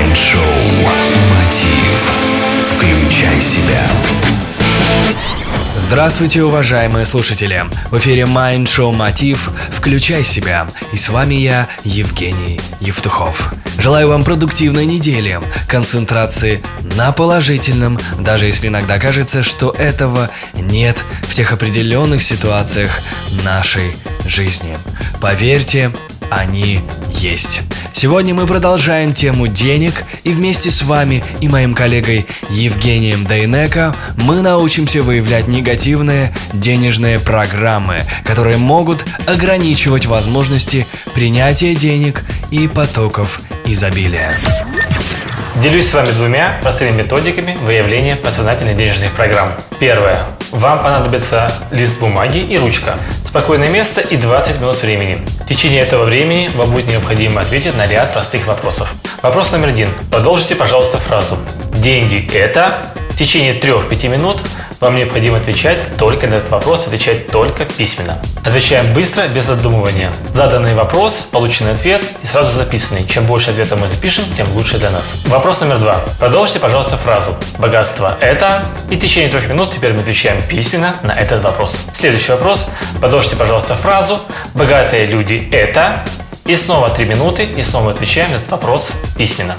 Майнд-шоу «Мотив». Включай себя. Здравствуйте, уважаемые слушатели! В эфире Mind Show Мотив «Включай себя» и с вами я, Евгений Евтухов. Желаю вам продуктивной недели, концентрации на положительном, даже если иногда кажется, что этого нет в тех определенных ситуациях нашей жизни. Поверьте, они есть. Сегодня мы продолжаем тему денег, и вместе с вами и моим коллегой Евгением Дайнеко мы научимся выявлять негативные денежные программы, которые могут ограничивать возможности принятия денег и потоков изобилия. Делюсь с вами двумя простыми методиками выявления подсознательных денежных программ. Первое. Вам понадобится лист бумаги и ручка, спокойное место и 20 минут времени. В течение этого времени вам будет необходимо ответить на ряд простых вопросов. Вопрос номер один. Продолжите, пожалуйста, фразу. Деньги – это течение 3-5 минут вам необходимо отвечать только на этот вопрос, отвечать только письменно. Отвечаем быстро, без задумывания. Заданный вопрос, полученный ответ и сразу записанный. Чем больше ответов мы запишем, тем лучше для нас. Вопрос номер два. Продолжите, пожалуйста, фразу. Богатство – это... И в течение трех минут теперь мы отвечаем письменно на этот вопрос. Следующий вопрос. Продолжите, пожалуйста, фразу. Богатые люди – это... И снова три минуты, и снова отвечаем на этот вопрос письменно.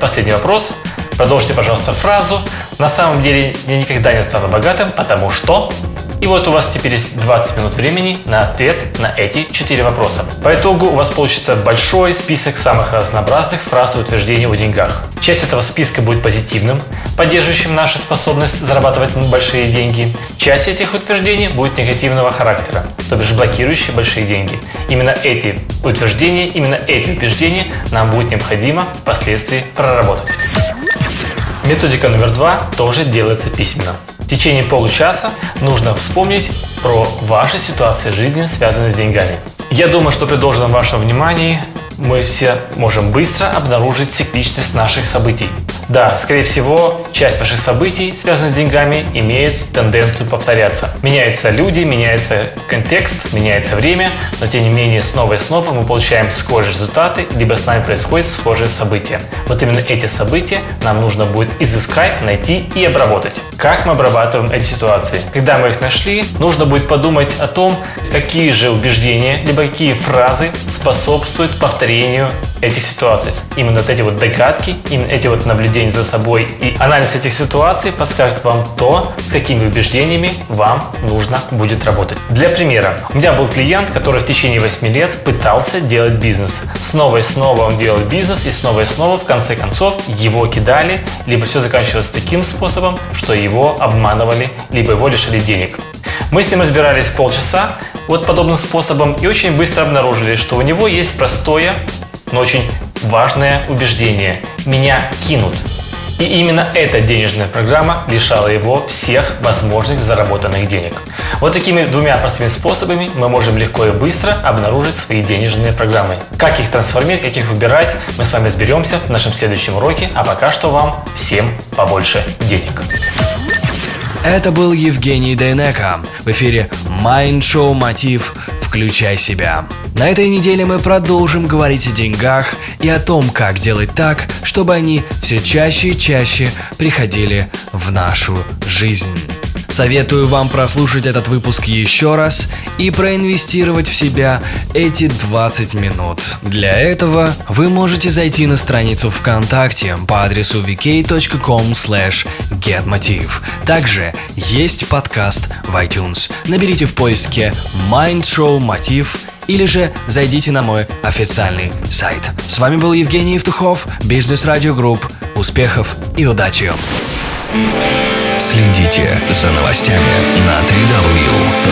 Последний вопрос. Продолжите, пожалуйста, фразу. На самом деле я никогда не стану богатым, потому что... И вот у вас теперь есть 20 минут времени на ответ на эти 4 вопроса. По итогу у вас получится большой список самых разнообразных фраз и утверждений о деньгах. Часть этого списка будет позитивным, поддерживающим нашу способность зарабатывать большие деньги. Часть этих утверждений будет негативного характера, то бишь блокирующие большие деньги. Именно эти утверждения, именно эти убеждения нам будет необходимо впоследствии проработать. Методика номер два тоже делается письменно. В течение получаса нужно вспомнить про ваши ситуации жизни, связанные с деньгами. Я думаю, что при должном вашем внимании мы все можем быстро обнаружить цикличность наших событий. Да, скорее всего, часть ваших событий, связанных с деньгами, имеет тенденцию повторяться. Меняются люди, меняется контекст, меняется время, но тем не менее снова и снова мы получаем схожие результаты, либо с нами происходят схожие события. Вот именно эти события нам нужно будет изыскать, найти и обработать. Как мы обрабатываем эти ситуации? Когда мы их нашли, нужно будет подумать о том, какие же убеждения, либо какие фразы способствуют повторению этих ситуаций. Именно вот эти вот догадки, именно эти вот наблюдения за собой и анализ этих ситуаций подскажет вам то, с какими убеждениями вам нужно будет работать. Для примера, у меня был клиент, который в течение 8 лет пытался делать бизнес. Снова и снова он делал бизнес и снова и снова в конце концов его кидали, либо все заканчивалось таким способом, что его обманывали, либо его лишили денег. Мы с ним разбирались полчаса вот подобным способом и очень быстро обнаружили, что у него есть простое, но очень важное убеждение – меня кинут. И именно эта денежная программа лишала его всех возможных заработанных денег. Вот такими двумя простыми способами мы можем легко и быстро обнаружить свои денежные программы. Как их трансформировать, как их выбирать, мы с вами разберемся в нашем следующем уроке. А пока что вам всем побольше денег. Это был Евгений Дейнека в эфире Mind Show Мотив «Включай себя». На этой неделе мы продолжим говорить о деньгах и о том, как делать так, чтобы они все чаще и чаще приходили в нашу жизнь. Советую вам прослушать этот выпуск еще раз и проинвестировать в себя эти 20 минут. Для этого вы можете зайти на страницу ВКонтакте по адресу vk.com getmotiv. Также есть подкаст в iTunes. Наберите в поиске Mind Show Мотив или же зайдите на мой официальный сайт. С вами был Евгений Евтухов, Бизнес Радио Групп. Успехов и удачи! Следите за новостями на 3w